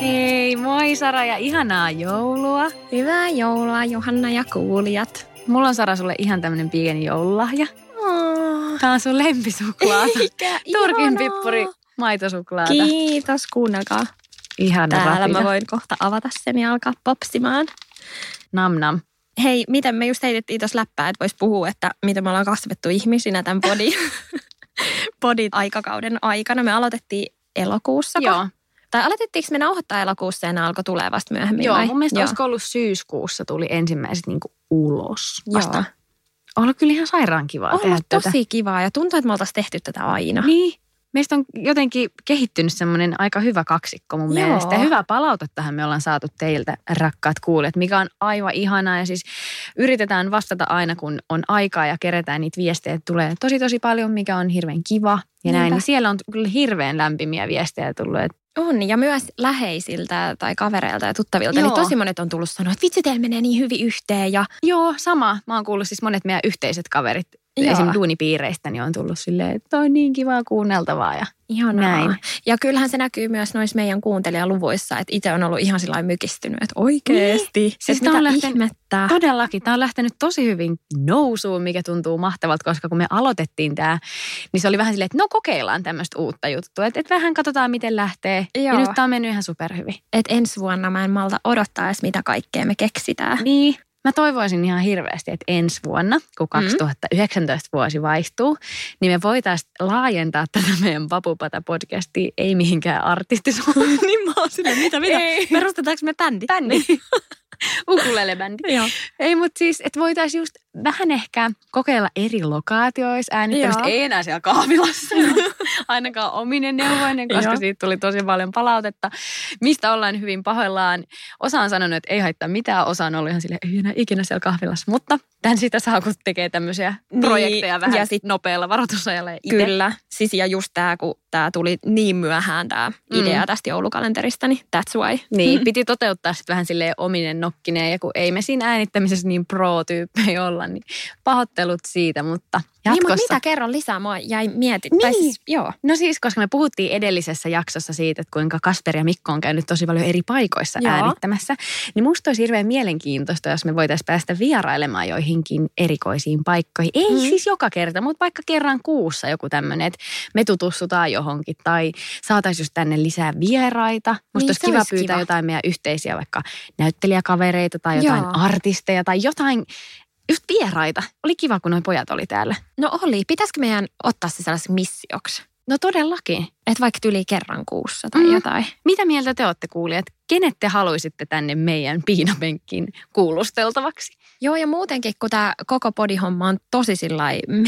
Hei, moi Sara ja ihanaa joulua. Hyvää joulua Johanna ja kuulijat. Mulla on Sara sulle ihan tämmönen pieni joululahja. Oh, Tää on sun lempisuklaata. eikä, Turkin ihanaa. pippuri maitosuklaata. Kiitos, kuunnelkaa. Ihana Täällä rapina. mä voin kohta avata sen ja alkaa popsimaan. Nam nam. Hei, miten me just heitettiin tuossa läppää, että vois puhua, että miten me ollaan kasvettu ihmisinä tämän podin, podin aikakauden aikana. Me aloitettiin elokuussa. Joo, Tai aloitettiinko me nauhoittaa elokuussa ja ne alkoi tulee vasta myöhemmin? Joo vai? mun mielestä Joo. olisiko ollut syyskuussa tuli ensimmäiset niinku ulos vasta. Joo. Ollut kyllä ihan sairaan kivaa On tehdä ollut tätä. tosi kivaa ja tuntuu, että me oltaisiin tehty tätä aina. Niin. Meistä on jotenkin kehittynyt semmoinen aika hyvä kaksikko mun Joo. mielestä. Ja hyvää palautettahan me ollaan saatu teiltä, rakkaat kuulijat, mikä on aivan ihanaa. Ja siis yritetään vastata aina, kun on aikaa ja kerätään niitä viestejä. Tulee tosi tosi paljon, mikä on hirveän kiva. Ja näin, Niinpä. niin siellä on kyllä hirveän lämpimiä viestejä tullut. Että On, ja myös läheisiltä tai kavereilta ja tuttavilta, Joo. niin tosi monet on tullut sanoa, että vitsi, teillä menee niin hyvin yhteen. Ja joo, sama. Mä oon kuullut siis monet meidän yhteiset kaverit, Joo. esim. duunipiireistä, niin on tullut silleen, että on niin kivaa kuunneltavaa. Ja ihanaa. Näin. Ja kyllähän se näkyy myös noissa meidän kuuntelijaluvuissa, että itse on ollut ihan sillä lailla mykistynyt, että oikeesti. Niin. Siis tää on lähtenyt- ihmettä. Todellakin. Tämä on lähtenyt tosi hyvin nousuun, mikä tuntuu mahtavalta, koska kun me aloitettiin tämä, niin se oli vähän silleen, että no kokeillaan tämmöistä uutta juttua. Että et vähän katsotaan, miten lähtee. Ja Joo. nyt tämä on mennyt ihan superhyvin. Että ensi vuonna mä en malta odottaa edes, mitä kaikkea me keksitään. Niin. Mä toivoisin ihan hirveästi, että ensi vuonna, kun 2019 vuosi vaihtuu, niin me voitaisiin laajentaa tätä meidän Papupata-podcastia ei mihinkään artistisuuteen. niin mä oon silleen, mitä, mitä? Ei. Perustetaanko me bändi? Bändi. Ukulele-bändi. Joo. Ei, mutta siis, että voitaisiin just vähän ehkä kokeilla eri lokaatioissa äänittämistä. Joo. Ei enää siellä kahvilassa, ainakaan ominen neuvoinen, koska Joo. siitä tuli tosi paljon palautetta, mistä ollaan hyvin pahoillaan. Osa on sanonut, että ei haittaa mitään, osa on ollut ihan silleen, ei enää ikinä siellä kahvilassa. Mutta tämän sitä saa, kun tekee tämmöisiä Niin, projekteja vähän ja sit- nopealla varoitusajalla. ja ite. Kyllä. Siis ja just tämä, kun tämä tuli niin myöhään tämä Mm. idea tästä joulukalenterista, niin that's why. Niin, piti toteuttaa sitten vähän silleen ominen nokkineen, ja kun ei me siinä äänittämisessä niin pro-tyyppejä olla, niin pahoittelut siitä, mutta Niin, jatkossa. mutta mitä kerran lisää? Mua jäi mietin. Niin. siis, joo. No siis, koska me puhuttiin edellisessä jaksossa siitä, että kuinka Kasper ja Mikko on käynyt tosi paljon eri paikoissa Joo. äänittämässä, niin musta olisi hirveän mielenkiintoista, jos me voitaisiin päästä vierailemaan joihinkin erikoisiin paikkoihin. Ei Mm. siis joka kerta, mutta vaikka kerran kuussa joku tämmöinen, että me tutustutaan johonkin tai saataisiin just tänne lisää vieraita. Musta Niin, olisi kiva olisi pyytää kiva. jotain meidän yhteisiä vaikka näyttelijäkavereita tai jotain Joo. artisteja tai jotain just vieraita. Oli kiva, kun nuo pojat oli täällä. No oli. Pitäisikö meidän ottaa se sellaiseksi missioksi? No todellakin. Että vaikka tyli kerran kuussa tai Mm. jotain. Mitä mieltä te olette kuulijat? Kenet te haluaisitte tänne meidän piinapenkkiin kuulusteltavaksi? Joo, ja muutenkin, kun tämä koko podihomma on tosi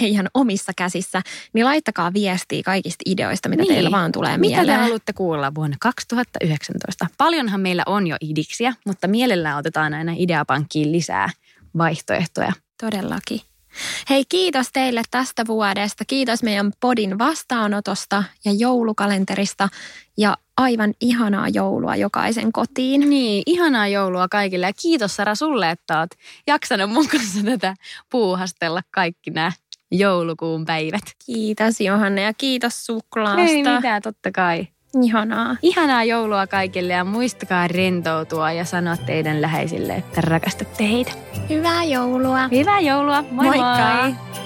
meidän omissa käsissä, niin laittakaa viestiä kaikista ideoista, mitä Niin. teillä vaan tulee Mitä te mieleen. haluatte kuulla vuonna 2019? Paljonhan meillä on jo idiksiä, mutta mielellään otetaan aina ideapankkiin lisää vaihtoehtoja. Todellakin. Hei, kiitos teille tästä vuodesta. Kiitos meidän podin vastaanotosta ja joulukalenterista ja aivan ihanaa joulua jokaisen kotiin. Niin, ihanaa joulua kaikille ja kiitos Sara sulle, että oot jaksanut mun kanssa tätä puuhastella kaikki nämä joulukuun päivät. Kiitos Johanna ja kiitos suklaasta. Ei mitään, totta kai. Ihanaa. Ihanaa joulua kaikille ja muistakaa rentoutua ja sanoa teidän läheisille, että rakastatte heitä. Hyvää joulua. Hyvää joulua. Moi Moikka. moi.